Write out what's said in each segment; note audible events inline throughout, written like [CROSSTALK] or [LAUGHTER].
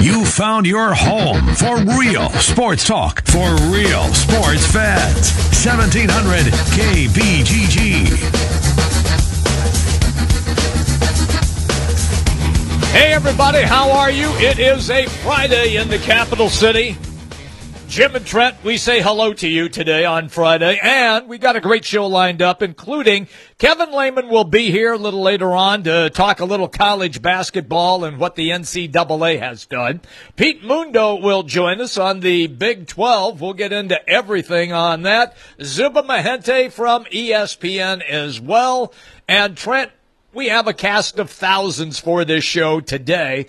You found your home for real sports talk for real sports fans. 1700 KBGG. Hey, everybody, how are you? It is a Friday in the capital city. Jim and Trent, we say hello to you today on Friday, and we got a great show lined up, including Kevin Lehman will be here a little later on to talk a little college basketball and what the NCAA has done. Pete Mundo will join us on the Big 12. We'll get into everything on that. Zuba Mahente from ESPN as well. And Trent, we have a cast of thousands for this show today.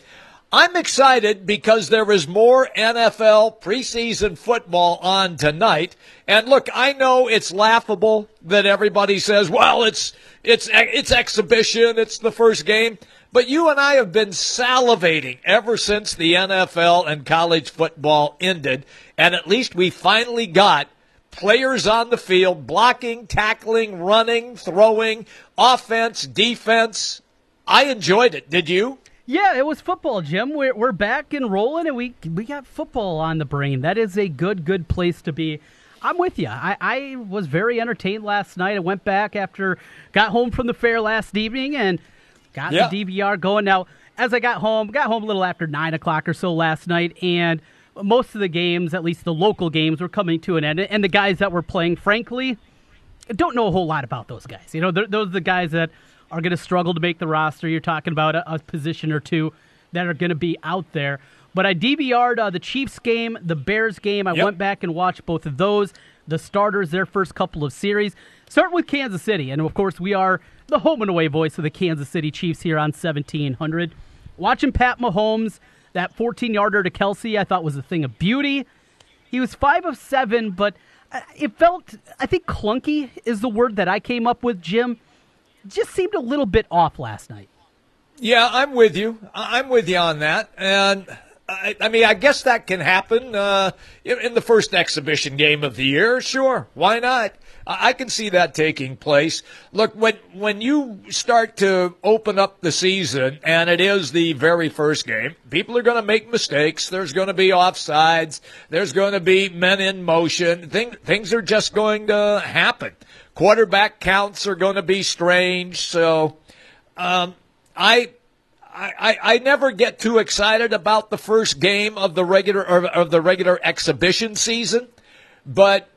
I'm excited because there is more NFL preseason football on tonight. And look, I know it's laughable that everybody says, well, it's, it's, it's exhibition. It's the first game. But you and I have been salivating ever since the NFL and college football ended. And at least we finally got players on the field blocking, tackling, running, throwing, offense, defense. I enjoyed it. Did you? Yeah, it was football, Jim. We're, we're back and rolling, and we we got football on the brain. That is a good, good place to be. I'm with you. I, I was very entertained last night. I went back after got home from the fair last evening and got yeah. the DVR going. Now, as I got home, got home a little after nine o'clock or so last night, and most of the games, at least the local games, were coming to an end. And the guys that were playing, frankly, don't know a whole lot about those guys. You know, those are the guys that are going to struggle to make the roster. You're talking about a, a position or two that are going to be out there. But I DVR'd uh, the Chiefs game, the Bears game. I yep. went back and watched both of those. The starters, their first couple of series. Start with Kansas City. And of course, we are the home and away voice of the Kansas City Chiefs here on 1700. Watching Pat Mahomes, that 14 yarder to Kelce, I thought was a thing of beauty. He was 5 of 7, but uh, it felt, I think, clunky is the word that I came up with, Jim just seemed a little bit off last night. Yeah, I'm with you. I'm with you on that. And I, I mean, I guess that can happen uh, in the first exhibition game of the year. Sure, why not? I can see that taking place. Look, when when you start to open up the season and it is the very first game, people are going to make mistakes. There's going to be offsides. There's going to be men in motion. Thing, things are just going to happen. Quarterback counts are going to be strange. So, um, I, I, I never get too excited about the first game of the regular of the regular exhibition season, but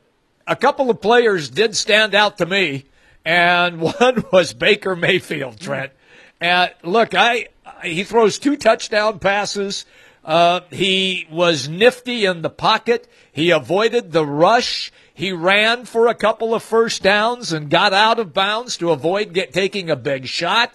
a couple of players did stand out to me, and [LAUGHS] one was Baker Mayfield, Trent. And look, I he throws two touchdown passes. Uh, he was nifty in the pocket. He avoided the rush. He ran for a couple of first downs and got out of bounds to avoid get, taking a big shot.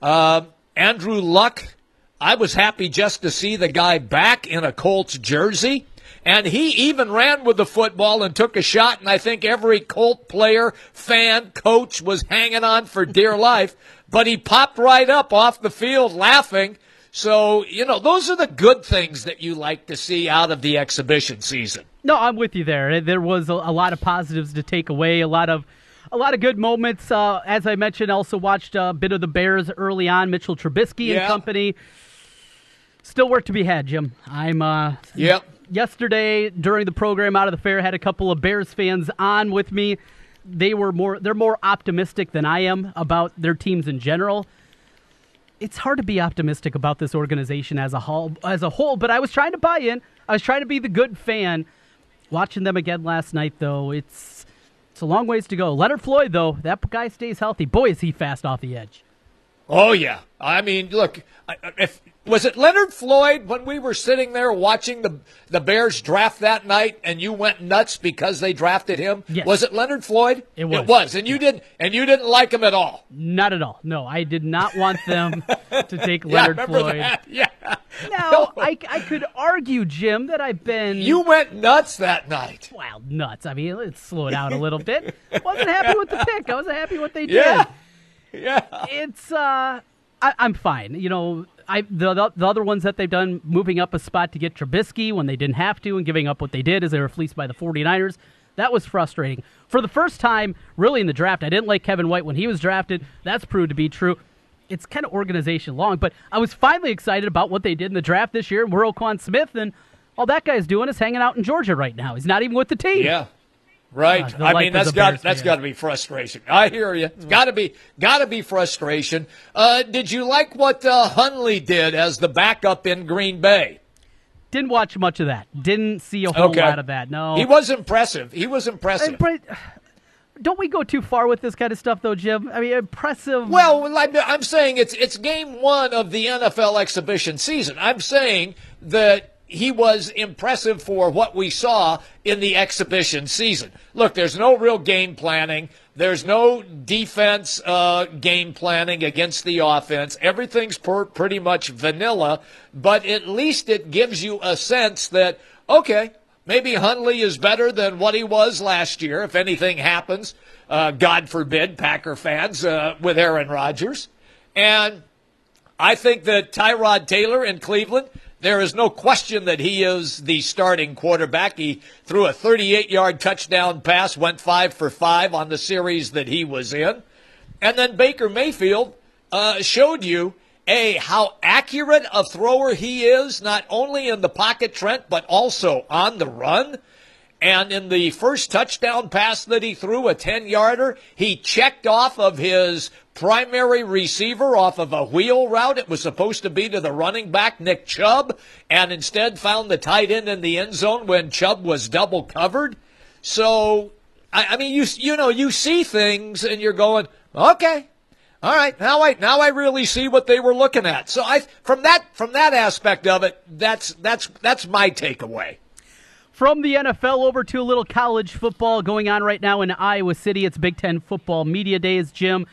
Uh, Andrew Luck, I was happy just to see the guy back in a Colts jersey. And he even ran with the football and took a shot. And I think every Colt player, fan, coach was hanging on for dear life. But he popped right up off the field laughing. So, you know, those are the good things that you like to see out of the exhibition season. No, I'm with you there. There was a, a lot of positives to take away, a lot of a lot of good moments. Uh, as I mentioned, also watched a bit of the Bears early on. Mitchell Trubisky yeah. and company. Still work to be had, Jim. I'm. Uh, yep. Yesterday during the program out of the fair, had a couple of Bears fans on with me. They were more. They're more optimistic than I am about their teams in general. It's hard to be optimistic about this organization as a whole. As a whole, but I was trying to buy in. I was trying to be the good fan Watching them again last night, though, it's it's a long ways to go. Leonard Floyd, though, that guy stays healthy. Boy, is he fast off the edge. Oh yeah, I mean, look, if was it Leonard Floyd when we were sitting there watching the the Bears draft that night, and you went nuts because they drafted him? Yes. Was it Leonard Floyd? It was. It was, and you didn't and you didn't like him at all. Not at all. No, I did not want them [LAUGHS] to take Leonard yeah, Floyd. That? [LAUGHS] Yeah. Now no. I I could argue, Jim, that I've been. You went nuts that night. Wow, nuts. I mean, let's slow it down a little bit. Wasn't happy with the pick. I wasn't happy with what they did. Yeah. Yeah. It's uh, I, am fine. You know, I the, the other ones that they've done, moving up a spot to get Trubisky when they didn't have to, and giving up what they did as they were fleeced by the 49ers. That was frustrating. For the first time, really in the draft, I didn't like Kevin White when he was drafted. That's proved to be true. it's kind of organization long. But I was finally excited about what they did in the draft this year. We're Roquan Smith and all that guy's doing is hanging out in Georgia right now. He's not even with the team. Yeah. Right. Uh, I mean, that's got that's got to be frustration. I hear you. It's got to be got to be frustration. Uh, did you like what uh, Hundley did as the backup in Green Bay? Didn't watch much of that. Didn't see a whole okay. lot of that. No, he was impressive. He was impressive. But don't we go too far with this kind of stuff, though, Jim? I mean, impressive. Well, I'm saying it's it's game one of the NFL exhibition season. I'm saying that he was impressive for what we saw in the exhibition season. Look, there's no real game planning. There's no defense uh, game planning against the offense. Everything's per- pretty much vanilla, but at least it gives you a sense that, okay, maybe Hundley is better than what he was last year, if anything happens, uh, God forbid, Packer fans, uh, with Aaron Rodgers. And I think that Tyrod Taylor in Cleveland – there is no question that he is the starting quarterback. He threw a 38 yard touchdown pass, went five for five on the series that he was in. And then Baker Mayfield uh, showed you a how accurate a thrower he is, not only in the pocket, Trent, but also on the run. And in the first touchdown pass that he threw, a 10 yarder, he checked off of his primary receiver off of a wheel route. It was supposed to be to the running back, Nick Chubb, and instead found the tight end in the end zone when Chubb was double covered. So, I, I mean, you, you know, you see things and you're going, okay, all right, now I now I really see what they were looking at. So I from that from that aspect of it, that's that's that's my takeaway. From the NFL over to a little college football going on right now in Iowa City. It's Big Ten football media days, Jim.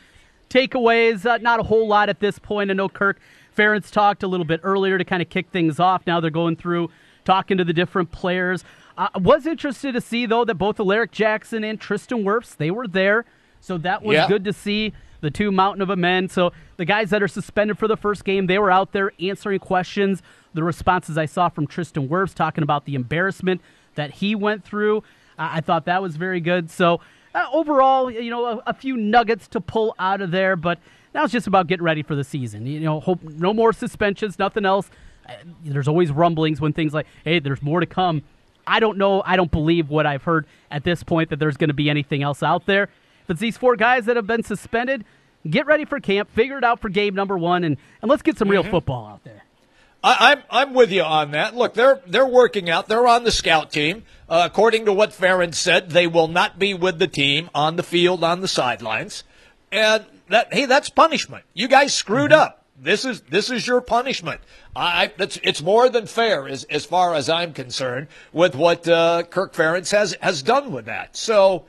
Takeaways, uh, not a whole lot at this point. I know Kirk Ferentz talked a little bit earlier to kind of kick things off. Now they're going through talking to the different players. I uh, was interested to see, though, that both Alaric Jackson and Tristan Wirfs, they were there. So that was yeah. good to see the two mountain of a men. So the guys that are suspended for the first game, they were out there answering questions the responses I saw from Tristan Wirfs talking about the embarrassment that he went through. Uh, I thought that was very good. So uh, overall, you know, a, a, few nuggets to pull out of there, but now it's just about getting ready for the season. You know, hope no more suspensions, nothing else. Uh, there's always rumblings when things like, hey, there's more to come. I don't know. I don't believe what I've heard at this point that there's going to be anything else out there. If it's these four guys that have been suspended, get ready for camp, figure it out for game number one, and, and let's get some real mm-hmm. football out there. I, am I'm, I'm with you on that. Look, they're they're working out. They're on the scout team. Uh, according to what Ferentz said, they will not be with the team on the field on the sidelines. And that hey, that's punishment. You guys screwed mm-hmm. up. This is this is your punishment. I that's it's more than fair as as far as I'm concerned with what uh, Kirk Ferentz has has done with that. So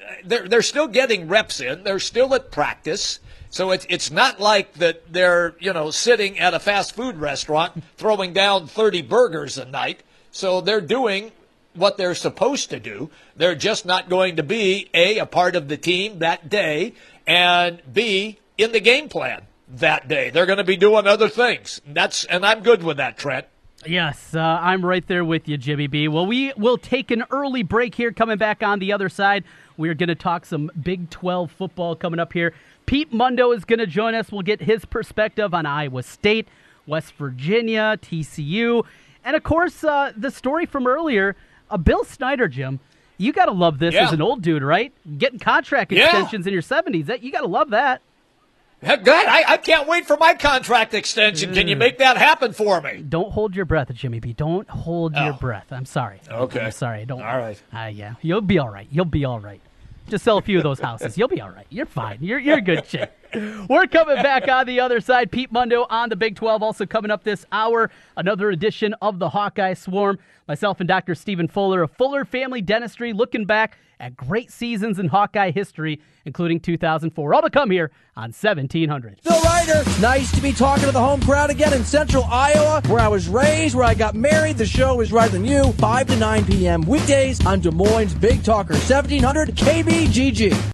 uh, they're they're still getting reps in. They're still at practice. So it's it's not like that they're you know sitting at a fast food restaurant throwing down 30 burgers a night. So they're doing what they're supposed to do. They're just not going to be a a part of the team that day, and b in the game plan that day. They're going to be doing other things. That's and I'm good with that, Trent. Yes, uh, I'm right there with you, Jimmy B. Well, we will take an early break here. Coming back on the other side, we're going to talk some Big 12 football coming up here. Pete Mundo is going to join us. We'll get his perspective on Iowa State, West Virginia, TCU, and of course, uh, the story from earlier. Uh, Bill Snyder, Jim. You got to love this yeah. as an old dude, right? Getting contract extensions yeah. in your 70s. That you got to love that. Good. I, I can't wait for my contract extension. Can you make that happen for me? Don't hold your breath, Jimmy B. Don't hold oh. your breath. I'm sorry. Okay. I'm sorry. Don't. All right. Uh, yeah. You'll be all right. You'll be all right. Just sell a few of those houses. You'll be all right. You're fine. You're you're good chick. [LAUGHS] We're coming back on the other side. Pete Mundo on the Big 12. Also coming up this hour, another edition of the Hawkeye Swarm. Myself and Dr. Stephen Fuller of Fuller Family Dentistry looking back at great seasons in Hawkeye history, including 2004. All to come here on 1700. Phil Ryder, nice to be talking to the home crowd again in central Iowa, where I was raised, where I got married. The show is right than you, 5 to 9 p.m. weekdays on Des Moines Big Talker 1700 KBGG.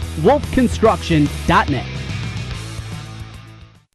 wolfconstruction.net.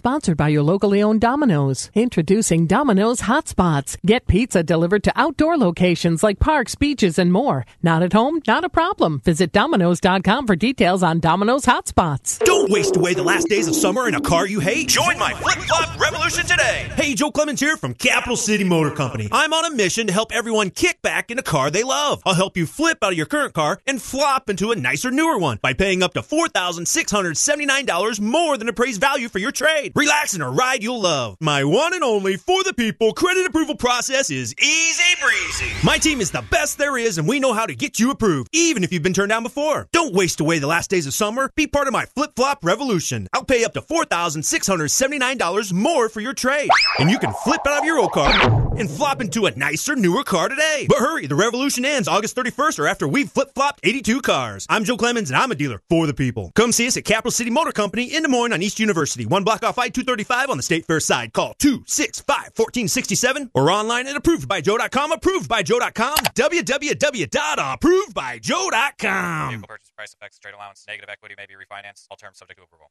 Sponsored by your locally owned Domino's. Introducing Domino's Hotspots. Get pizza delivered to outdoor locations like parks, beaches, and more. Not at home? Not a problem. Visit Domino's.com for details on Domino's Hotspots. Don't waste away the last days of summer in a car you hate. Join my flip flop revolution today. Hey, Joe Clemens here from Capital City Motor Company. I'm on a mission to help everyone kick back in a car they love. I'll help you flip out of your current car and flop into a nicer, newer one by paying up to $4,679 more than appraised value for your trade. Relax in a ride you'll love. My one and only for the people credit approval process is easy breezy. My team is the best there is, and we know how to get you approved, even if you've been turned down before. Don't waste away the last days of summer. Be part of my flip flop revolution. I'll pay up to $4,679 more for your trade. And you can flip out of your old car and flop into a nicer, newer car today. But hurry, the revolution ends August 31st or after we've flip flopped 82 cars. I'm Joe Clemens, and I'm a dealer for the people. Come see us at Capital City Motor Company in Des Moines on East University, one block off I 235 on the State Fair side. Call 265 1467 or online at approvedbyjoe.com. Approvedbyjoe.com. www.approvedbyjoe.com. Vehicle purchase price effects, trade allowance, negative equity may be refinanced. All terms subject to approval.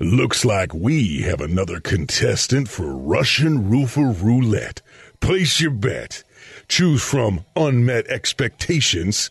Looks like we have another contestant for Russian Roofer Roulette. Place your bet. Choose from unmet expectations,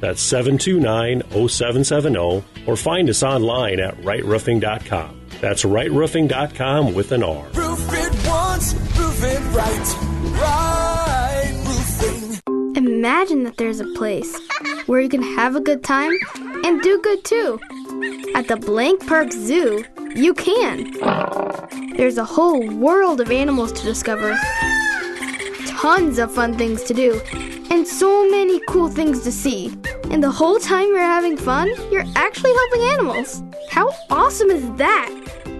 That's 729 0770, or find us online at rightroofing.com. That's rightroofing.com with an R. Roof it once, roof it right. Right roofing. Imagine that there's a place where you can have a good time and do good too. At the Blank Park Zoo, you can. There's a whole world of animals to discover, tons of fun things to do, and so many cool things to see. And the whole time you're having fun, you're actually helping animals. How awesome is that?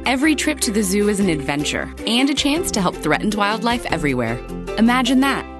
Every trip to the zoo is an adventure and a chance to help threatened wildlife everywhere. Imagine that.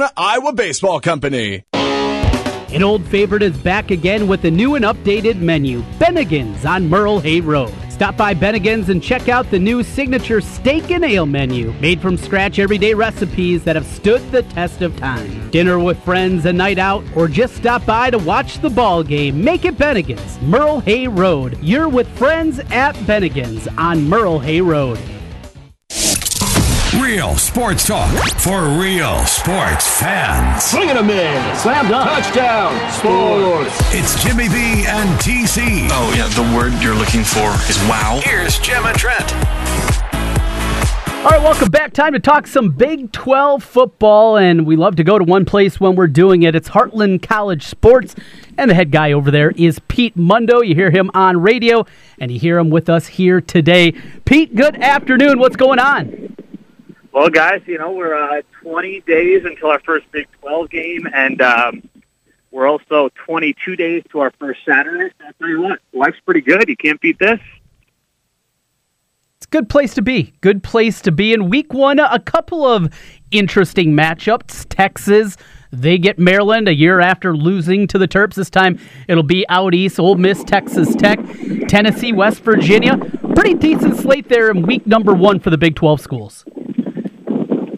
Iowa Baseball Company. An old favorite is back again with a new and updated menu Bennigan's on Merle Hay Road. Stop by Bennigan's and check out the new signature steak and ale menu, made from scratch everyday recipes that have stood the test of time. Dinner with friends, a night out, or just stop by to watch the ball game. Make it Bennigan's, Merle Hay Road. You're with friends at Bennigan's on Merle Hay Road. Real sports talk for real sports fans. Swing and a miss. Slam dunk. Touchdown. Sports. It's Jimmy B and TC. Oh, yeah, the word you're looking for is wow. Here's Jim and Trent. All right, welcome back. Time to talk some Big 12 football, and we love to go to one place when we're doing it. It's Heartland College Sports, and the head guy over there is Pete Mundo. You hear him on radio, and you hear him with us here today. Pete, good afternoon. What's going on? Well, guys, you know, we're uh, 20 days until our first Big 12 game, and um, we're also 22 days to our first Saturday. So I'll tell you what, life's pretty good. You can't beat this. It's a good place to be. Good place to be. In week one, a couple of interesting matchups. Texas, they get Maryland a year after losing to the Terps. This time it'll be out east. Ole Miss, Texas Tech, Tennessee, West Virginia. Pretty decent slate there in week number one for the Big 12 schools.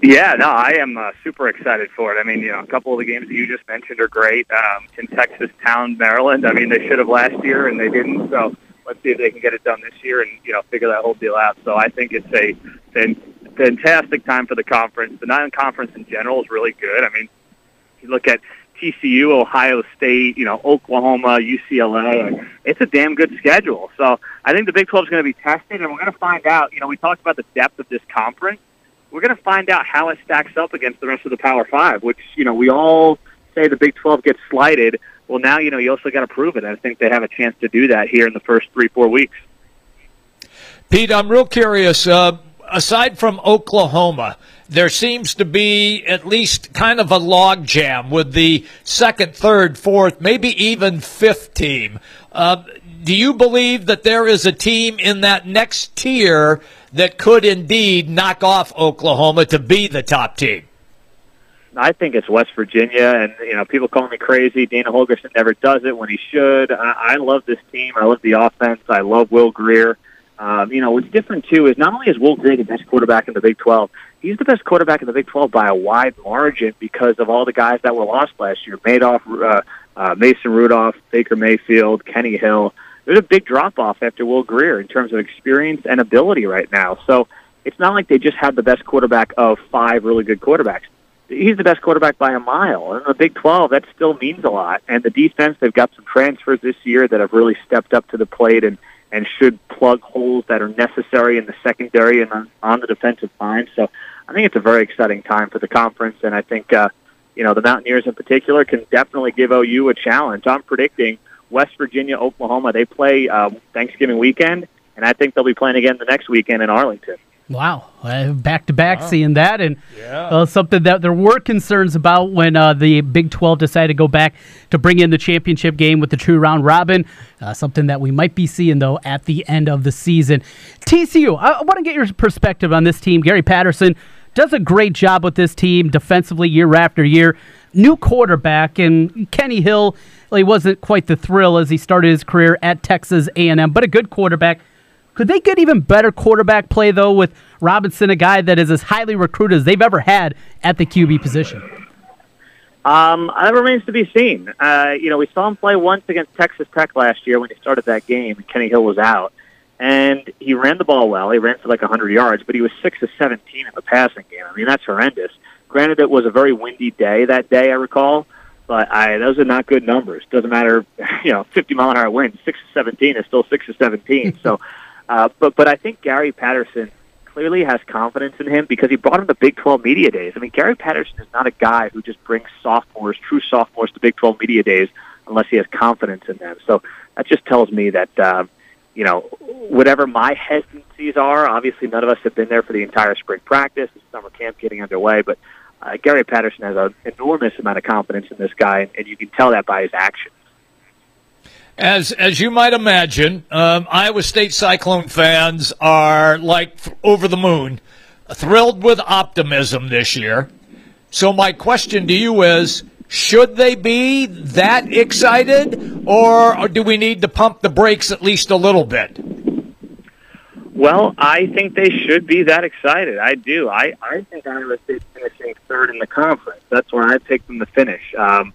Yeah, no, I am uh, super excited for it. I mean, you know, a couple of the games that you just mentioned are great. Um, in Texas Town, Maryland. I mean, they should have last year and they didn't. So let's see if they can get it done this year and you know figure that whole deal out. So I think it's a fan- fantastic time for the conference. The non-conference in general is really good. I mean, you look at TCU, Ohio State, you know, Oklahoma, UCLA. It's a damn good schedule. So I think the Big 12 is going to be tested, and we're going to find out. You know, we talked about the depth of this conference we're going to find out how it stacks up against the rest of the Power Five, which, you know, we all say the Big 12 gets slighted. Well, now, you know, you also got to prove it. I think they have a chance to do that here in the first three, four weeks. Pete, I'm real curious. Uh, aside from Oklahoma, there seems to be at least kind of a logjam with the second, third, fourth, maybe even fifth team. Uh, do you believe that there is a team in that next tier that could indeed knock off Oklahoma to be the top team? I think it's West Virginia, and you know people call me crazy. Dana Holgorsen never does it when he should. I, I love this team. I love the offense. I love Will Grier. Um, you know what's different too is not only is Will Grier the best quarterback in the Big 12, he's the best quarterback in the Big 12 by a wide margin because of all the guys that were lost last year: Madoff, uh, uh, Mason Rudolph, Baker Mayfield, Kenny Hill there's a big drop off after Will Grier in terms of experience and ability right now. So it's not like they just had the best quarterback of five really good quarterbacks. He's the best quarterback by a mile. And the Big 12, that still means a lot. And the defense, they've got some transfers this year that have really stepped up to the plate and, and should plug holes that are necessary in the secondary and on, on the defensive line. So I think it's a very exciting time for the conference. And I think, uh, you know, the Mountaineers in particular can definitely give OU a challenge. I'm predicting – West Virginia, Oklahoma. They play uh, Thanksgiving weekend, and I think they'll be playing again the next weekend in Arlington. Wow, back to back seeing that, and yeah. uh, something that there were concerns about when uh, the Big 12 decided to go back to bring in the championship game with the true round robin. Uh, something that we might be seeing, though, at the end of the season. TCU, I, I want to get your perspective on this team. Gary Patterson does a great job with this team defensively year after year. New quarterback, and Kenny Hill well, he wasn't quite the thrill as he started his career at Texas A&M, but a good quarterback. Could they get even better quarterback play though with Robinson, a guy that is as highly recruited as they've ever had at the QB position? Um, that remains to be seen. Uh, you know, we saw him play once against Texas Tech last year when he started that game, and Kenny Hill was out. And he ran the ball well. He ran for like 100 yards, but he was 6 of 17 in the passing game. I mean, that's horrendous. Granted, it was a very windy day that day, I recall, but I, those are not good numbers. Doesn't matter, [LAUGHS] you know, 50 mile an hour wind, six to 17 is still six to 17. [LAUGHS] so, uh, but but I think Gary Patterson clearly has confidence in him because he brought him to Big 12 media days. I mean, Gary Patterson is not a guy who just brings sophomores, true sophomores, to Big 12 media days unless he has confidence in them. So that just tells me that. Uh, you know, whatever my hesitancies are, obviously none of us have been there for the entire spring practice, summer camp getting underway, but uh, Gary Patterson has an enormous amount of confidence in this guy, and you can tell that by his actions. As as you might imagine, um, Iowa State Cyclone fans are like over the moon, thrilled with optimism this year. So my question to you is: Should they be that excited, or, or do we need to pump the brakes at least a little bit? Well, I think they should be that excited. I do. I, I think Iowa State's finishing third in the conference. That's where I picked them to finish. Um,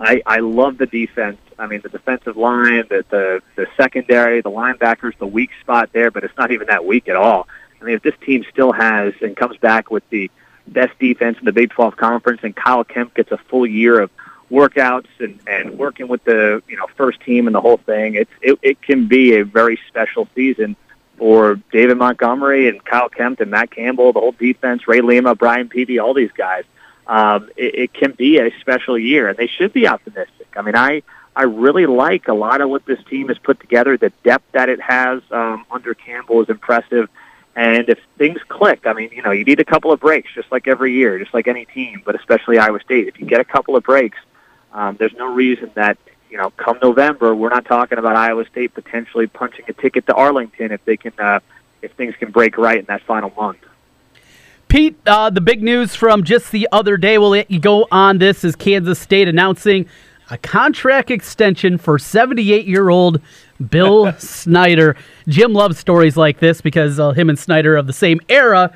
I, I love the defense. I mean, the defensive line, the, the the secondary, the linebackers, the weak spot there, but it's not even that weak at all. I mean, if this team still has and comes back with the best defense in the Big 12 conference, and Kyle Kempt gets a full year of workouts and, and working with the you know first team and the whole thing, it's it, it can be a very special season for David Montgomery and Kyle Kempt and Matt Campbell, the whole defense, Ray Lima, Brian Peavy, all these guys. Um, it, it can be a special year, and they should be optimistic. I mean, I I really like a lot of what this team has put together. The depth that it has um, under Campbell is impressive. And if things click, I mean, you know, you need a couple of breaks, just like every year, just like any team, but especially Iowa State. If you get a couple of breaks, um, there's no reason that you know, come November, we're not talking about Iowa State potentially punching a ticket to Arlington if they can, uh, if things can break right in that final month. Pete, uh, the big news from just the other day, we'll let you go on this, is Kansas State announcing a contract extension for 78 year old Bill [LAUGHS] Snyder. Jim loves stories like this because uh, him and Snyder are of the same era.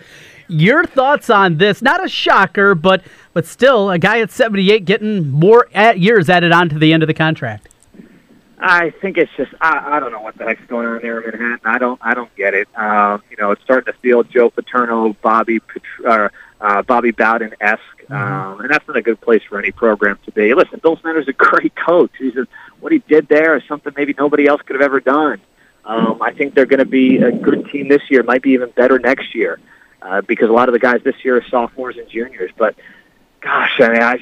Your thoughts on this? Not a shocker, but but still, a guy at 78 getting more at years added on to the end of the contract. I think it's just I, I don't know what the heck's going on there in Manhattan. I don't I don't get it. Um, you know, it's starting to feel Joe Paterno, Bobby uh, uh, Bobby Bowden esque, mm-hmm. um, and that's not a good place for any program to be. Listen, Bill Snyder's a great coach. He's a, what he did there is something maybe nobody else could have ever done. Um, I think they're going to be a good team this year. Might be even better next year uh, because a lot of the guys this year are sophomores and juniors. But gosh, I mean, I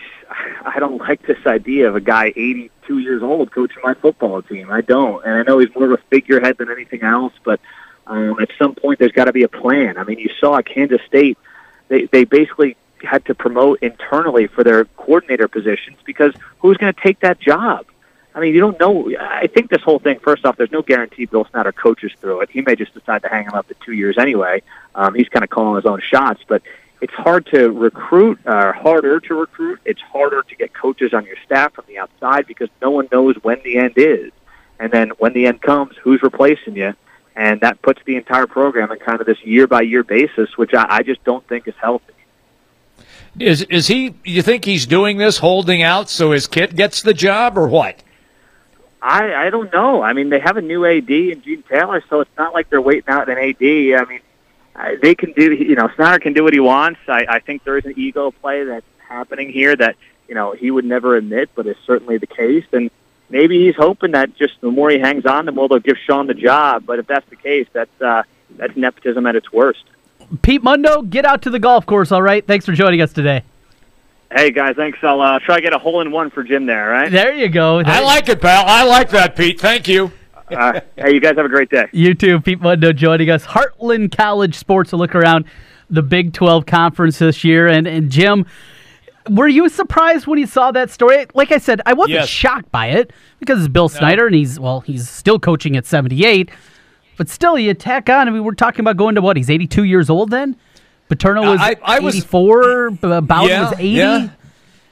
I don't like this idea of a guy 82 years old coaching my football team. I don't, and I know he's more of a figurehead than anything else. But um, at some point, there's got to be a plan. I mean, you saw Kansas State, they they basically had to promote internally for their coordinator positions because who's going to take that job? I mean, you don't know. I think this whole thing, first off, there's no guarantee Bill Snyder coaches through it. He may just decide to hang him up to two years anyway. Um, he's kind of calling his own shots, but it's hard to recruit, uh, harder to recruit. It's harder to get coaches on your staff from the outside because no one knows when the end is. And then when the end comes, who's replacing you? And that puts the entire program in kind of this year by year basis, which I, I just don't think is healthy. Is is he? You think he's doing this, holding out so his kid gets the job, or what? I I don't know. I mean, they have a new AD in Gene Taylor, so it's not like they're waiting out an AD. I mean, they can do. You know, Snyder can do what he wants. I, I think there is an ego play that's happening here that you know he would never admit, but is certainly the case. And maybe he's hoping that just the more he hangs on, the more they'll give Sean the job. But if that's the case, that's uh, that's nepotism at its worst. Pete Mundo, get out to the golf course. All right. Thanks for joining us today. Hey guys, thanks. I'll uh, try to get a hole in one for Jim there. Right? There you go. There I like it, pal. I like that, Pete. Thank you. Uh, hey, you guys have a great day. You too. Pete Mundo joining us. Heartland College Sports to look around the Big 12 conference this year. And, and Jim, were you surprised when you saw that story? Like I said, I wasn't yes. shocked by it because it's Bill Snyder and he's, well, he's still coaching at 78. But still, you attack on. I mean, we're talking about going to what? He's 82 years old then? Paterno was I, I 84. Was, Bowden yeah, was 80. Yeah.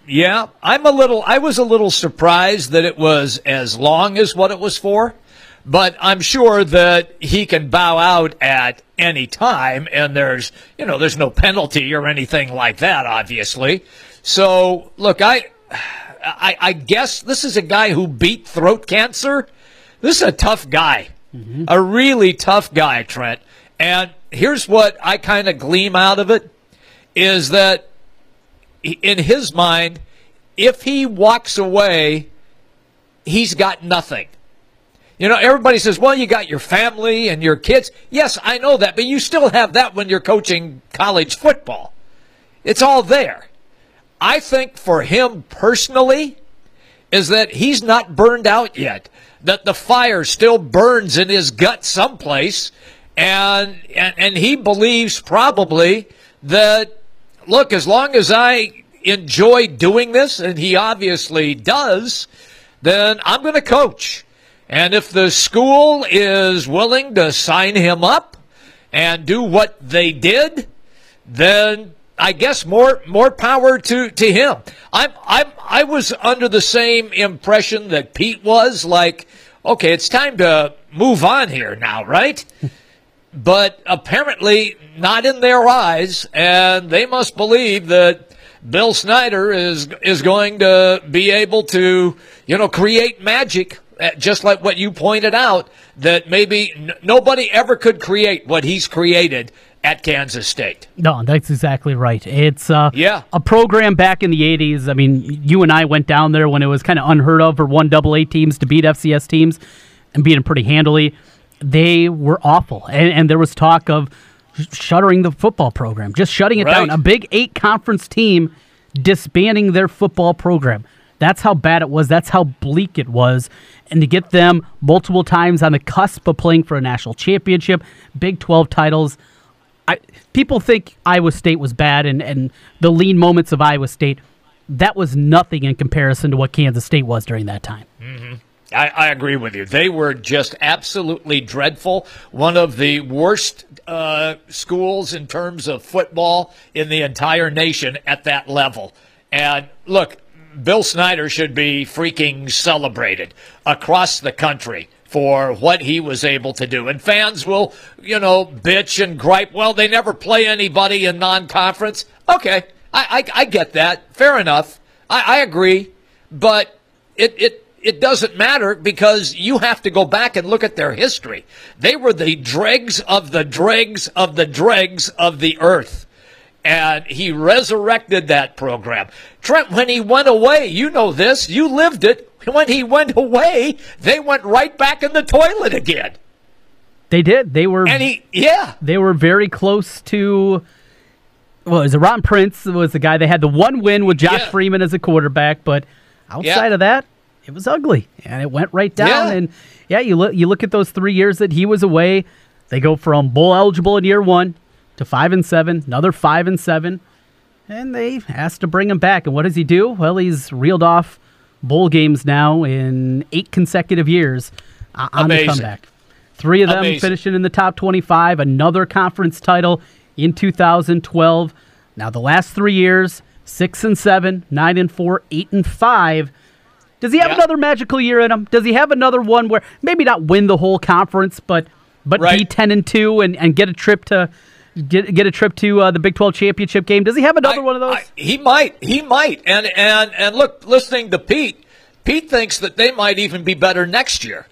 Yeah, I'm a little. I was a little surprised that it was as long as what it was for, but I'm sure that he can bow out at any time, and there's you know there's no penalty or anything like that, obviously. So look, I, I, I guess this is a guy who beat throat cancer. This is a tough guy, mm-hmm. a really tough guy, Trent. And here's what I kind of gleam out of it is that in his mind, if he walks away, he's got nothing. You know, everybody says, well, you got your family and your kids. Yes, I know that, but you still have that when you're coaching college football. It's all there. I think for him personally is that he's not burned out yet, that the fire still burns in his gut someplace, and, and, and he believes probably that look, as long as I enjoy doing this, and he obviously does, then I'm going to coach. And if the school is willing to sign him up and do what they did, then I guess more more power to, to him. I'm I'm I was under the same impression that Pete was like, okay, it's time to move on here now, right? [LAUGHS] but apparently not in their eyes, and they must believe that Bill Snyder is is going to be able to, you know, create magic, just like what you pointed out, that maybe n- nobody ever could create what he's created at Kansas State. No, that's exactly right. It's uh, Yeah. a program back in the 80s. I mean, you and I went down there when it was kind of unheard of for one double A teams to beat FCS teams and beat them pretty handily. They were awful. And, and there was talk of shuttering the football program, just shutting it down. A big eight conference team disbanding their football program. That's how bad it was. That's how bleak it was. And to get them multiple times on the cusp of playing for a national championship, Big 12 titles, I, people think Iowa State was bad and, and the lean moments of Iowa State. That was nothing in comparison to what Kansas State was during that time. I, I agree with you. They were just absolutely dreadful. One of the worst uh, schools in terms of football in the entire nation at that level. And look, Bill Snyder should be freaking celebrated across the country for what he was able to do. And fans will, you know, bitch and gripe. Well, they never play anybody in non-conference. Okay, I, I, I get that. Fair enough. I, I agree. But it, it it doesn't matter because you have to go back and look at their history. They were the dregs of the dregs of the dregs of the earth. And he resurrected that program. Trent, when he went away, you know this, you lived it. When he went away, they went right back in the toilet again. They did. They were. And he, yeah. They were very close to. Well, it was Ron Prince was the guy. They had the one win with Josh Yeah. Freeman as a quarterback, but outside Yeah. of that, it was ugly, and it went right down. Yeah. And yeah, you look you look at those three years that he was away. They go from bowl eligible in year one to five and seven, another five and seven, and they asked to bring him back. And what does he do? Well, he's reeled off bowl games now in eight consecutive years uh, on the comeback. Three of them Amazing. finishing in the top 25, another conference title in 2012. Now, the last three years, six and seven, nine and four, eight and five. Does he have Yeah. another magical year in him? Does he have another one where maybe not win the whole conference, but but be ten and two and, and get a trip to get get a trip to uh, the Big 12 championship game? Does he have another one of those? He might. He might. And and and look, listening to Pete, Pete thinks that they might even be better next year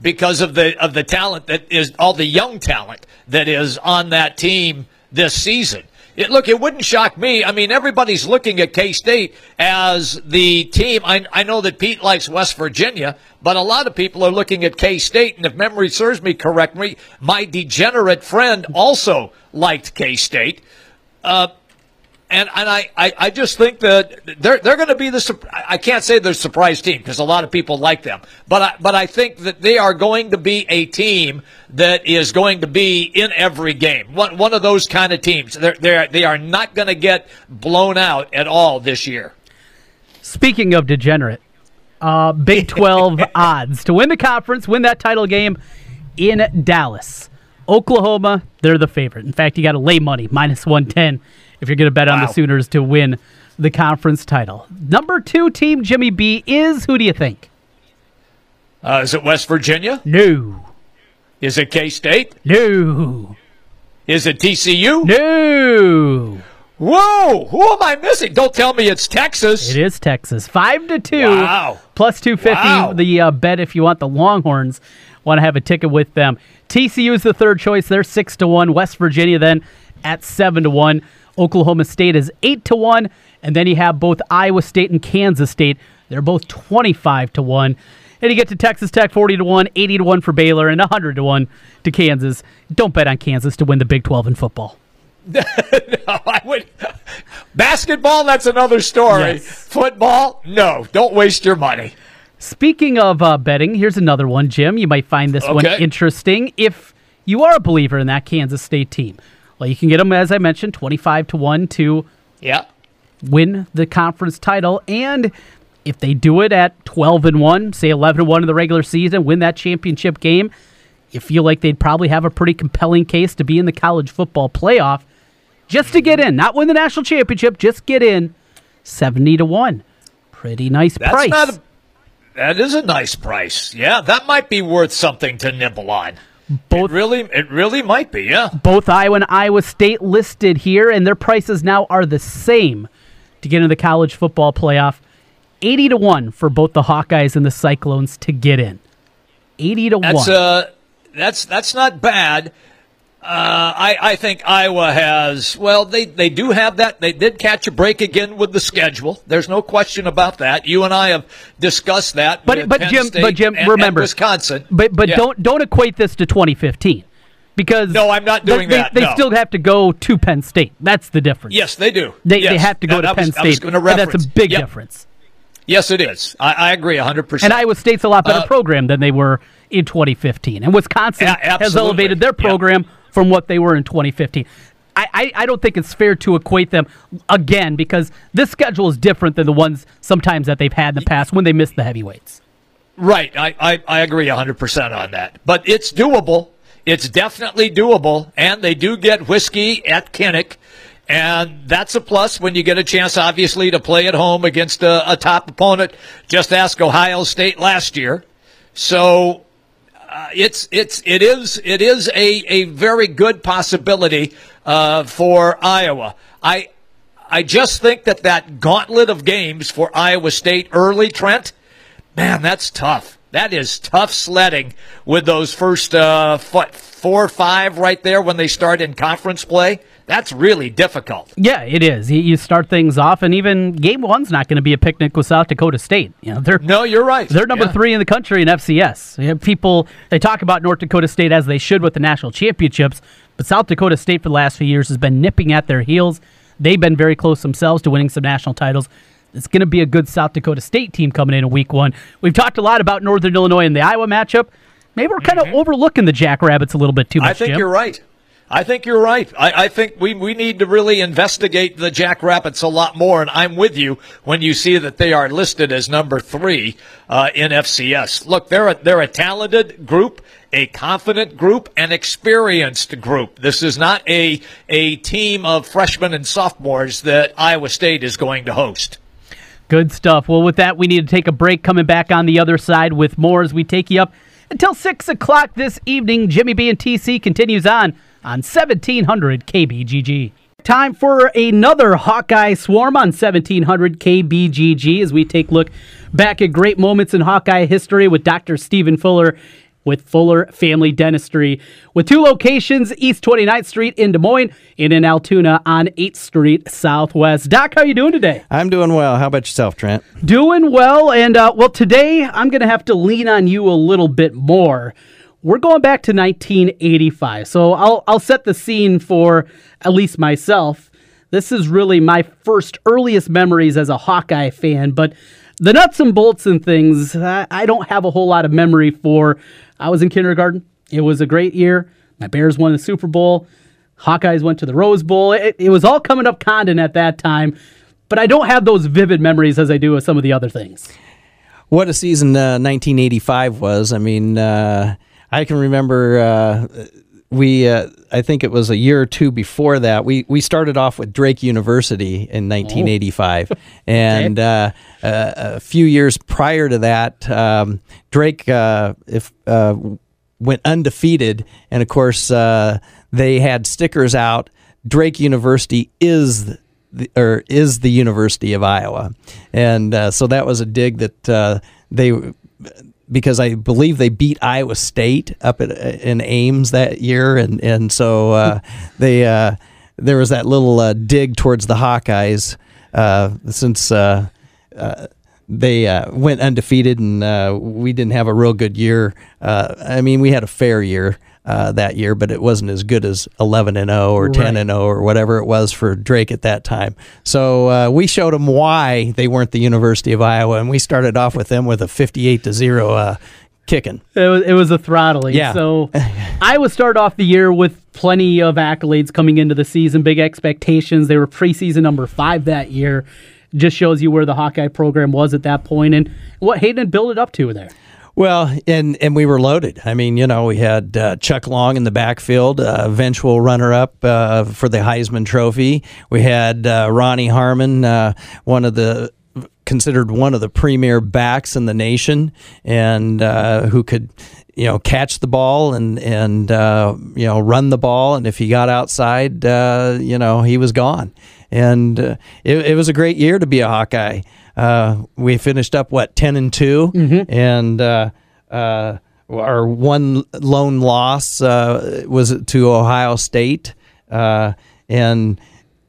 because of the of the talent that is all the young talent that is on that team this season. It, look, it wouldn't shock me. I mean, everybody's looking at K State as the team. I, I know that Pete likes West Virginia, but a lot of people are looking at K State. And if memory serves me correctly, my degenerate friend also liked K State. Uh, and and I, I, I just think that they're they're going to be the I can't say they're surprise team because a lot of people like them, but I, but I think that they are going to be a team that is going to be in every game. One one of those kind of teams. They're they they are not going to get blown out at all this year. Speaking of degenerate, uh, Big 12 [LAUGHS] odds to win the conference, win that title game in Dallas. Oklahoma, they're the favorite. In fact, you got to lay money, minus 110, if you're going to bet on the Wow. Sooners to win the conference title. Number two team, Jimmy B, is who do you think? Uh, is it West Virginia? No. Is it K State? No. Is it TCU? No. Whoa! Who am I missing? Don't tell me it's Texas. It is Texas. Five to two. Wow. Plus two fifty. Wow. The uh, bet if you want the Longhorns, want to have a ticket with them. TCU is the third choice. They're six to one. West Virginia then at seven to one. Oklahoma State is eight to one, and then you have both Iowa State and Kansas State. They're both twenty-five to one. And you get to Texas Tech forty to one, 80 to one for Baylor, and hundred to one to Kansas. Don't bet on Kansas to win the Big Twelve in football. [LAUGHS] no, I would. Basketball, that's another story. Yes. Football, no. Don't waste your money. Speaking of uh, betting, here's another one, Jim. You might find this one interesting if you are a believer in that Kansas State team. Well, you can get them, as I mentioned, 25 to 1 to Yeah. win the conference title. And if they do it at 12 and 1, say 11 and 1 in the regular season, win that championship game, you feel like they'd probably have a pretty compelling case to be in the college football playoff just to get in, not win the national championship, just get in 70 to 1. Pretty nice That's price. not a. That is a nice price. Yeah, that might be worth something to nibble on. Both it really, it really might be. Yeah. Both Iowa and Iowa State listed here, and their prices now are the same to get into the college football playoff. 80 to 1 for both the Hawkeyes and the Cyclones to get in. 80 to That's 1. uh that's that's not bad. Uh, I, I think Iowa has, well, they, they do have that. They did catch a break again with the schedule. There's no question about that. You and I have discussed that. but but Jim, State but Jim, and- and remember Wisconsin. But but Yeah. don't don't equate this to 2015 because No, I'm not they- doing they, that, They no. still have to go to Penn State. That's the difference. Yes, they do. They, they have to go to I Penn was- State. and that's a big Yep. difference. Yes, it is. I, I agree 100%. And Iowa State's a lot better Uh, program than they were in 2015. And Wisconsin Yeah, has elevated their program from what they were in 2015. I, I, I don't think it's fair to equate them again because this schedule is different than the ones sometimes that they've had in the past when they missed the heavyweights. Right. I, I, I agree 100% on that. But it's doable. It's definitely doable. And they do get whiskey at Kinnick. And that's a plus when you get a chance, obviously, to play at home against a, a top opponent. Just ask Ohio State last year. So uh, it's it's it is it is a, a very good possibility uh, for Iowa. I I just think that that gauntlet of games for Iowa State early, Trent, man, that's tough. That is tough sledding with those first uh, four or five right there when they start in conference play. That's really difficult. Yeah, it is. You, start things off, and even game one's not going to be a picnic with South Dakota State. You know, they're no, you're right. They're number Yeah. three in the country in FCS. People they talk about North Dakota State as they should with the national championships, but South Dakota State for the last few years has been nipping at their heels. They've been very close themselves to winning some national titles. It's going to be a good South Dakota State team coming in in week one. We've talked a lot about Northern Illinois and the Iowa matchup. Maybe we're kind of overlooking the Jackrabbits a little bit too much. Mm-hmm. I think Jim. you're right. I think you're right. I, I think we, we need to really investigate the Jackrabbits a lot more, and I'm with you when you see that they are listed as number three uh, in FCS. Look, they're a, they're a talented group, a confident group, an experienced group. This is not a a team of freshmen and sophomores that Iowa State is going to host. Good stuff. Well, with that, we need to take a break. Coming back on the other side with more as we take you up until 6 o'clock this evening. Jimmy B and TC continues on on 1700 KBGG. Time for another Hawkeye Swarm on 1700 KBGG as we take a look back at great moments in Hawkeye history with Dr. Stephen Fuller with Fuller Family Dentistry. With two locations, East 29th Street in Des Moines and in Altoona on 8th Street Southwest. Doc, how you doing today? I'm doing well. How about yourself, Trent? Doing well, and uh, well, today I'm going to have to lean on you a little bit more. We're going back to 1985, so I'll I'll set the scene for at least myself. This is really my first earliest memories as a Hawkeye fan, but the nuts and bolts and things I, I don't have a whole lot of memory for. I was in kindergarten. It was a great year. My Bears won the Super Bowl. Hawkeyes went to the Rose Bowl. It, it was all coming up Condon at that time, but I don't have those vivid memories as I do with some of the other things. What a season uh, 1985 was. I mean, uh, I can remember uh, we, uh, I think it was a year or two before that, we, we started off with Drake University in 1985. [LAUGHS] And uh, uh, a few years prior to that, um, Drake uh, if uh, went undefeated. And of course, uh, they had stickers out. Drake University is the, or is the University of Iowa, and uh, so that was a dig that uh, they because I believe they beat Iowa State up at, in Ames that year, and and so uh, [LAUGHS] they uh, there was that little uh, dig towards the Hawkeyes uh, since. Uh, uh, they uh, went undefeated, and uh, we didn't have a real good year. Uh, I mean, we had a fair year uh, that year, but it wasn't as good as 11 and 0 or 10 and 0 or whatever it was for Drake at that time. So uh, we showed them why they weren't the University of Iowa, and we started off with them with a 58 to zero uh, kicking. It was, it was a throttling. Yeah. So [LAUGHS] Iowa started off the year with plenty of accolades coming into the season, big expectations. They were preseason number five that year. Just shows you where the Hawkeye program was at that point and what Hayden built it up to there. Well, and and we were loaded. I mean, you know, we had uh, Chuck Long in the backfield, uh, eventual runner-up uh, for the Heisman Trophy. We had uh, Ronnie Harmon, uh, one of the considered one of the premier backs in the nation, and uh, who could you know, catch the ball and and you know run the ball, and if he got outside, you know, he was gone. And it, it was a great year to be a Hawkeye. Uh, we finished up what ten and 2 and uh, uh, our one lone loss uh, was to Ohio State, uh, and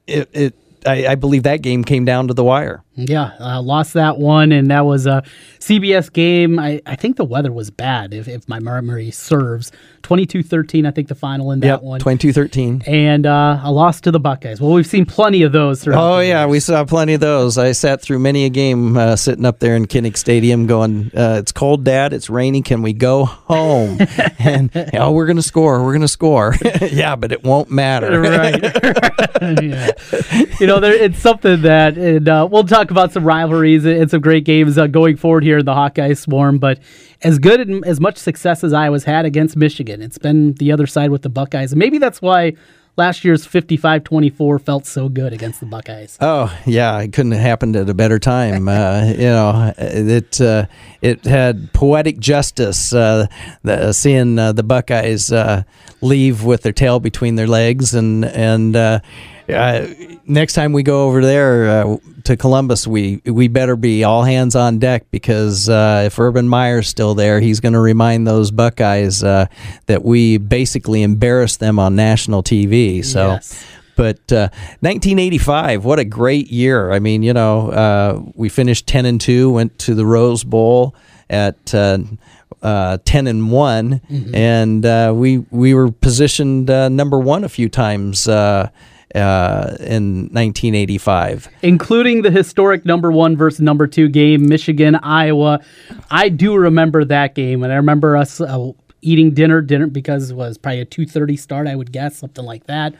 it, it I, I believe that game came down to the wire. Yeah, uh, lost that one, and that was a CBS game. I, I think the weather was bad, if, if my memory serves. 22-13, I think the final in that Yep, one. 22-13. And uh, a loss to the Buckeyes. Well, we've seen plenty of those throughout. Oh yeah, we saw plenty of those. I sat through many a game uh, sitting up there in Kinnick Stadium, going, uh, "It's cold, Dad. It's rainy. Can we go home?" [LAUGHS] and oh, we're gonna score. We're gonna score. [LAUGHS] yeah, but it won't matter. right. [LAUGHS] yeah. You know, there, it's something that, and uh, we'll talk about some rivalries and some great games uh, going forward here in the Hawkeye Swarm. But as good and as much success as Iowa's had against Michigan, it's been the other side with the Buckeyes. And maybe that's why last year's 55 24 felt so good against the Buckeyes. Oh yeah, it couldn't have happened at a better time. [LAUGHS] Uh, you know, it uh, it had poetic justice. Uh, the, seeing uh, the Buckeyes uh, leave with their tail between their legs, and and uh, uh, next time we go over there uh, to Columbus, we we better be all hands on deck because uh, if Urban Meyer's still there, he's going to remind those Buckeyes uh, that we basically embarrassed them on national TV. So. Yes. But uh, 1985, what a great year! I mean, you know, uh, we finished 10 and two, went to the Rose Bowl at uh, uh, 10 and one, and uh, we we were positioned uh, number one a few times uh, in 1985. including the historic number one versus number two game, Michigan Iowa. I do remember that game, and I remember us uh, eating dinner, dinner because it was probably a two thirty start, I would guess, something like that.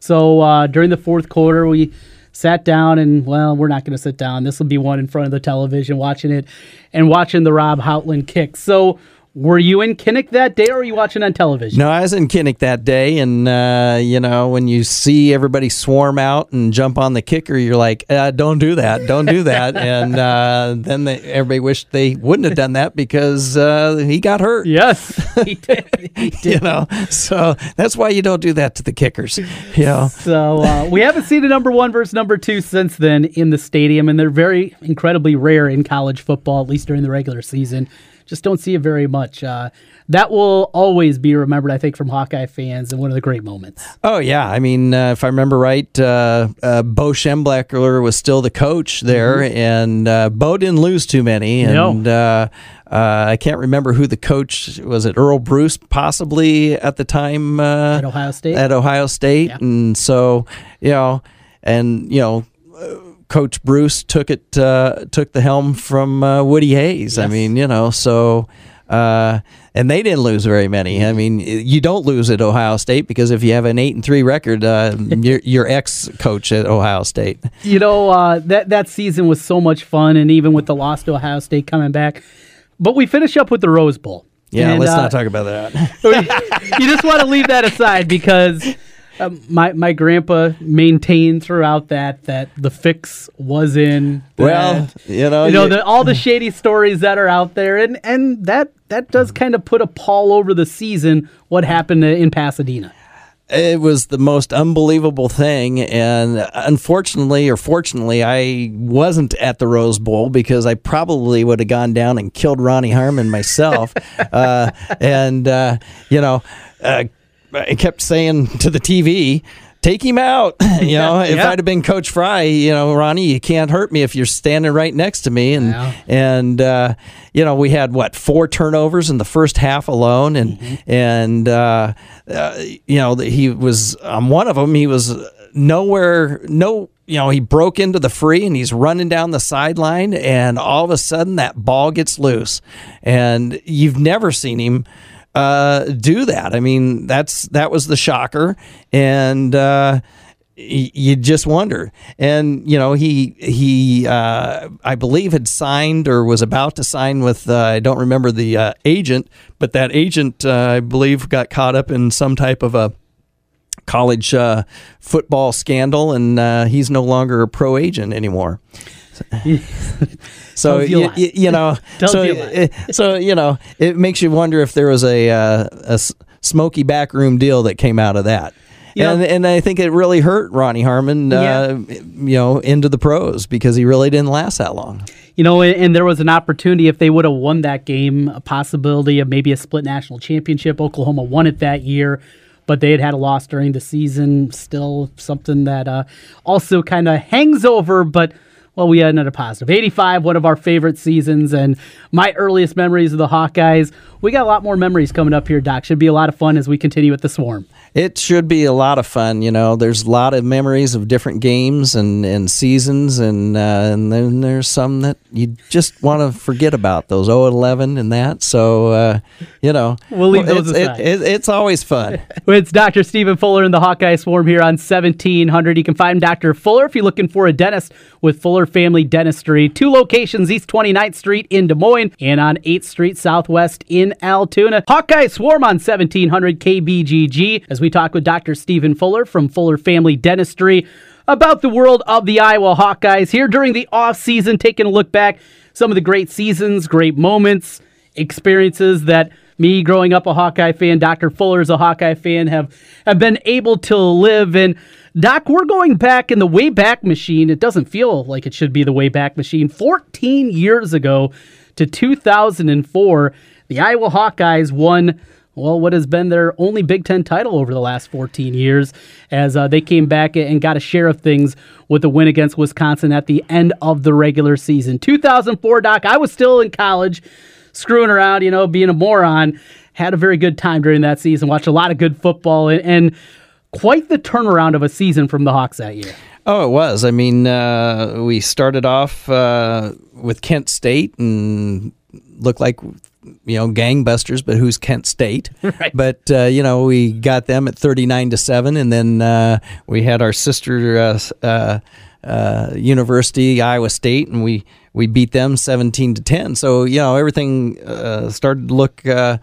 So uh, during the fourth quarter, we sat down and well, we're not going to sit down. This will be one in front of the television, watching it, and watching the Rob Houghtlin kick. So. Were you in Kinnick that day, or were you watching on television? No, I was in Kinnick that day, and uh, you know when you see everybody swarm out and jump on the kicker, you're like, uh, "Don't do that! Don't do that!" [LAUGHS] and uh, then they, everybody wished they wouldn't have done that because uh, he got hurt. Yes, [LAUGHS] he did. He did. [LAUGHS] you know, so that's why you don't do that to the kickers. You know, So uh, we haven't seen a number one versus number two since then in the stadium, and they're very incredibly rare in college football, at least during the regular season. Just don't see it very much. Uh, that will always be remembered, I think, from Hawkeye fans, and one of the great moments. Oh yeah, I mean, uh, if I remember right, uh, uh, Bo Schembechler was still the coach there, and uh, Bo didn't lose too many. No. And uh, uh, I can't remember who the coach was. It Earle Bruce, possibly at the time uh, At Ohio State? At Ohio State, and so you know, and you know. Coach Bruce took it, uh, took the helm from uh, Woody Hayes. I mean, you know, so uh, and they didn't lose very many. I mean, you don't lose at Ohio State because if you have an eight and three record, uh, [LAUGHS] you're, you're ex coach at Ohio State. You know, uh, that that season was so much fun, and even with the loss to Ohio State coming back. But we finish up with the Rose Bowl. Yeah, And, let's uh, not talk about that. [LAUGHS] you just want to leave that aside because um, my my grandpa maintained throughout that that the fix was in. Well, you know, you know the, all the shady stories that are out there, and and that that does kind of put a pall over the season. What happened in Pasadena? It was the most unbelievable thing, and unfortunately, or fortunately, I wasn't at the Rose Bowl because I probably would have gone down and killed Ronnie Harmon myself. [LAUGHS] uh, and uh, you know, uh, I kept saying to the TV, "Take him out." [LAUGHS] you know, if Yeah. I'd have been Coach Fry, you know, Ronnie, you can't hurt me if you're standing right next to me. And and uh, you know, we had what four turnovers in the first half alone, and and uh, uh, you know, he was on one of them. He was nowhere, no. You know, he broke into the free and he's running down the sideline, and all of a sudden that ball gets loose, and you've never seen him uh, do that. I mean, that's that was the shocker, and uh, y- you just wonder. And you know, he he uh, I believe had signed or was about to sign with uh, I don't remember the uh, agent, but that agent uh, I believe got caught up in some type of a college football scandal, and he's no longer a pro agent anymore. So you you, you, know, [LAUGHS] so you it- so you know, it makes you wonder if there was a uh, a smoky backroom deal that came out of that. Know- and and I think it really hurt Ronnie Harmon, uh, you know, into the pros because he really didn't last that long. You know, and, and there was an opportunity if they would have won that game, a possibility of maybe a split national championship. Oklahoma won it that year, but they had had a loss during the season. Still something that uh, also kind of hangs over, but. Well, we ended a positive. 85, one of our favorite seasons, and my earliest memories of the Hawkeyes. We got a lot more memories coming up here, Doc. Should be a lot of fun as we continue with the swarm. It should be a lot of fun. You know, there's a lot of memories of different games and, and seasons, and uh, and then there's some that you just want to forget about those 0 11 and that. So, uh, you know, We'll leave those it's, it- aside. it- it's always fun. [LAUGHS] It's Dr. Stephen Fuller in the Hawkeye Swarm here on 1700. You can find Dr. Fuller if you're looking for a dentist with Fuller Family Dentistry. Two locations, East 29th Street in Des Moines and on 8th Street Southwest in Altoona. Hawkeye Swarm on 1700 KBGG as we talk with Dr. Stephen Fuller from Fuller Family Dentistry about the world of the Iowa Hawkeyes here during the off season, taking a look back some of the great seasons, great moments, experiences that me growing up a Hawkeye fan, Dr. Fuller is a Hawkeye fan, have have been able to live. And Doc, we're going back in the way back machine. It doesn't feel like it should be the way back machine. 14 years ago to 2004, the Iowa Hawkeyes won. Well, what has been their only Big Ten title over the last 14 years, as uh, they came back and got a share of things with a win against Wisconsin at the end of the regular season. 2004, Doc, I was still in college screwing around, you know, being a moron. Had a very good time during that season. Watched a lot of good football and, and quite the turnaround of a season from the Hawks that year. Oh, it was. I mean, uh, we started off uh, with Kent State and looked like you know gangbusters, but who's Kent State? [LAUGHS] Right. But uh, you know, we got them at thirty-nine to seven, and then uh, we had our sister uh, uh, uh, university, Iowa State, and we we beat them seventeen to ten. So you know, everything uh, started to look. Uh,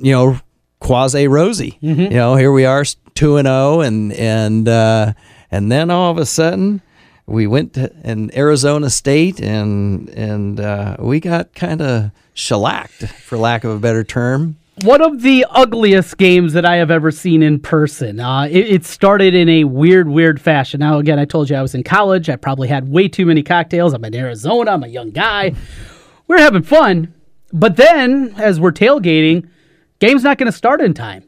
you know, quasi rosy. You know, here we are, two and zero, and and uh, and then all of a sudden we went to in Arizona State, and and uh, we got kind of shellacked, for lack of a better term. One of the ugliest games that I have ever seen in person. Uh, it, it started in a weird, weird fashion. Now, again, I told you I was in college. I probably had way too many cocktails. I'm in Arizona. I'm a young guy. We're having fun. But then, as we're tailgating, game's not going to start in time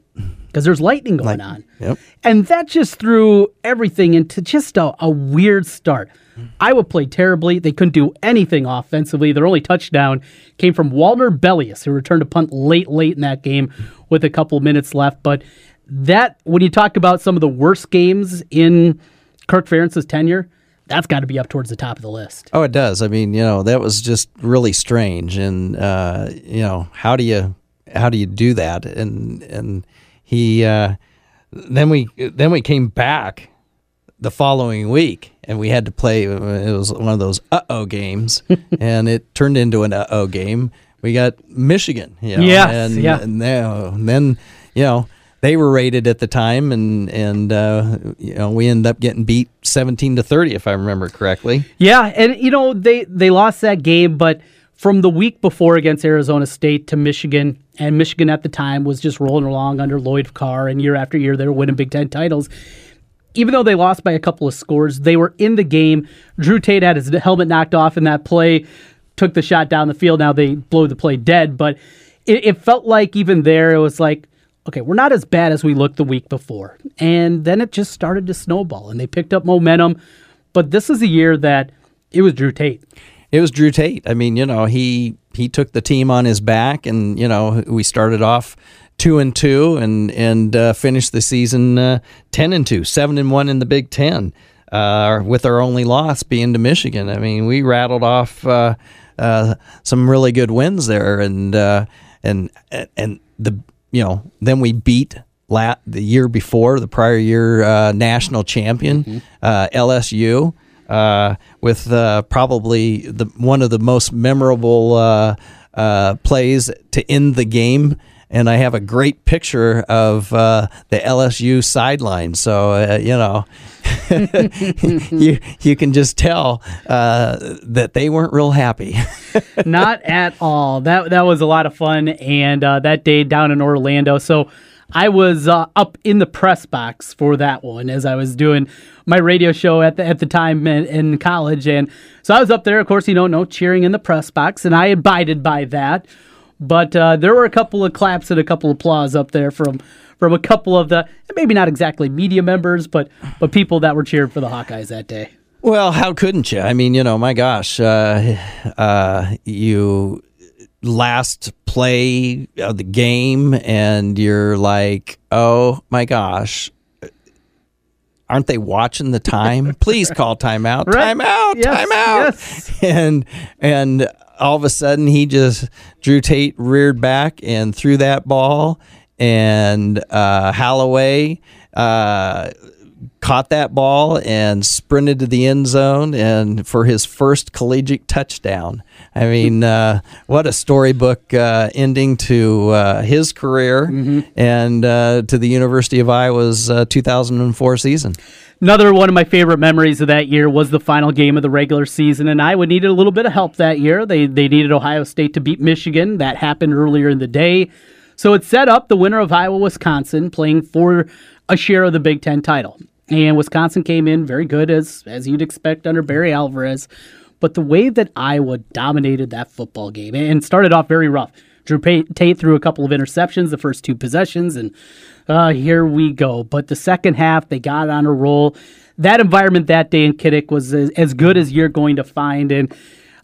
because there's lightning going on. Yep. And that just threw everything into just a, a weird start. Iowa played terribly. They couldn't do anything offensively. Their only touchdown came from Walter Belleus, who returned a punt late, late in that game with a couple minutes left. But that, when you talk about some of the worst games in Kirk Ferentz's tenure, that's got to be up towards the top of the list. Oh, it does. I mean, you know, that was just really strange, and uh, you know, how do you how do you do that? And and he uh, then we then we came back the following week, and we had to play. It was one of those uh oh games, [LAUGHS] and it turned into an uh oh game. We got Michigan, you know, Yes, and, yeah. and then, and then you know they were rated at the time, and and uh, you know we ended up getting beat seventeen to thirty, if I remember correctly. Yeah, and you know they they lost that game, but from the week before against Arizona State to Michigan, and Michigan at the time was just rolling along under Lloyd Carr, and year after year they were winning Big Ten titles. Even though they lost by a couple of scores, they were in the game. Drew Tate had his helmet knocked off in that play, took the shot down the field. Now they blow the play dead, but it, it felt like even there it was like, okay, we're not as bad as we looked the week before. And then it just started to snowball, and they picked up momentum. But this is a year that it was Drew Tate. It was Drew Tate. I mean, you know, he he took the team on his back, and you know, we started off two and two, and and uh, finished the season uh, ten and two, seven and one in the Big Ten, uh, with our only loss being to Michigan. I mean, we rattled off uh, uh, some really good wins there, and uh, and and the you know, then we beat. La- the year before, the prior year uh, national champion, uh, LSU uh, with uh, probably the one of the most memorable uh, uh, plays to end the game and I have a great picture of uh, the LSU sideline. So uh, you know, [LAUGHS] you you can just tell uh, that they weren't real happy. [LAUGHS] Not at all. That that was a lot of fun, and uh, that day down in Orlando. So I was uh, up in the press box for that one as I was doing my radio show at the at the time in, in college, and so I was up there. Of course, you don't know, no cheering in the press box, and I abided by that. But uh, there were a couple of claps and a couple of applause up there from from a couple of the maybe not exactly media members, but but people that were cheering for the Hawkeyes that day. Well, how couldn't you? I mean, you know, my gosh, uh, uh, you last play of the game, and you're like, oh my gosh, aren't they watching the time? Please call timeout, [LAUGHS] Right. timeout, Yes, timeout. yes. And and all of a sudden, he just Drew Tate reared back and threw that ball, and uh, Holloway. Uh, caught that ball and sprinted to the end zone and for his first collegiate touchdown. I mean, uh, what a storybook uh, ending to uh, his career and uh, to the University of Iowa's uh, 2004 season. Another one of my favorite memories of that year was the final game of the regular season, and Iowa needed a little bit of help that year. They they needed Ohio State to beat Michigan. That happened earlier in the day, so it set up the winner of Iowa Wisconsin playing for a share of the Big Ten title. And Wisconsin came in very good as as you'd expect under Barry Alvarez, but the way that Iowa dominated that football game and started off very rough. Drew Tate threw a couple of interceptions the first two possessions, and uh, here we go. But the second half, they got on a roll. That environment that day in Kinnick was as, as good as you're going to find. And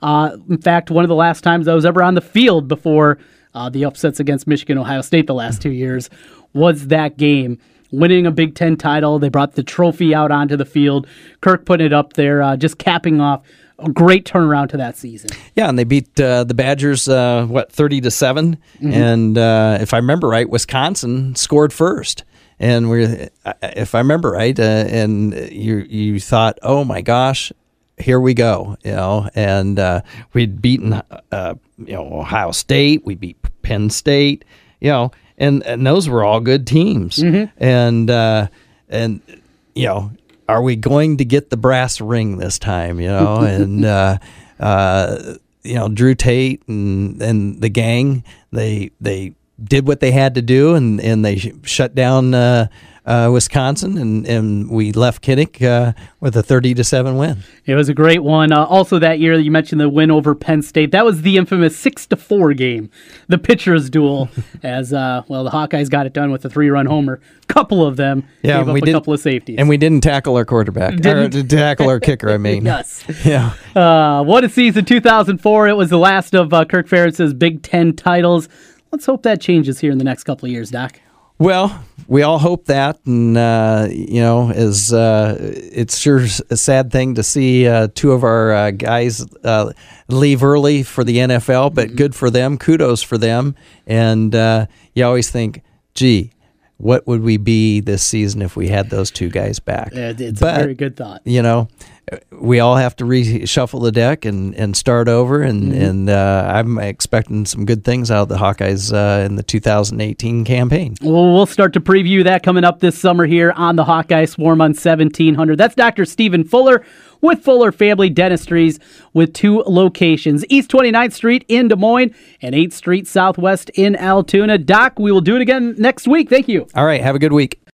uh, in fact, one of the last times I was ever on the field before uh, the upsets against Michigan, Ohio State the last two years was that game. Winning a Big Ten title, they brought the trophy out onto the field. Kirk putting it up there, uh, just capping off a great turnaround to that season. Yeah, and they beat uh, the Badgers uh, what thirty to 7 Mhm. and uh, if I remember right, Wisconsin scored first. And we, if I remember right, uh, and you you thought, oh my gosh, here we go, you know, and uh, we'd beaten uh, you know Ohio State, we beat Penn State, you know, and and those were all good teams, and uh, and you know, are we going to get the brass ring this time? You know, [LAUGHS] and uh, uh, you know, Drew Tate and and the gang, they they did what they had to do, and and they sh- shut down. Uh, uh, Wisconsin, and, and we left Kinnick uh, with a thirty to seven win. It was a great one. Uh, also, that year you mentioned the win over Penn State. That was the infamous six to four game, the pitchers' duel. [LAUGHS] as uh, well, the Hawkeyes got it done with a three-run homer. Couple of them Yeah, we up a couple of safeties. and we didn't tackle our quarterback, Didn't- tackle our kicker. I [LAUGHS] mean, Yes. [LAUGHS] yeah. Uh, what a season 2004. It was the last of Kirk Ferentz's Big Ten titles. Let's hope that changes here in the next couple of years, Doc. Well, we all hope that, and uh, you know, as uh, it's sure a sad thing to see uh, two of our uh, guys uh, leave early for the NFL, but good for them. Kudos for them, and uh, you always think, gee. What would we be this season if we had those two guys back? It's But, a very good thought. You know, we all have to reshuffle the deck and, and start over, and Mhm. and uh, I'm expecting some good things out of the Hawkeyes uh, in the 2018 campaign. Well, we'll start to preview that coming up this summer here on the Hawkeye Swarm on 1700. That's Dr. Stephen Fuller with Fuller Family Dentistries with two locations East 29th Street in Des Moines and 8th Street Southwest in Altoona. Doc, we will do it again next week. Thank you. All right, have a good week.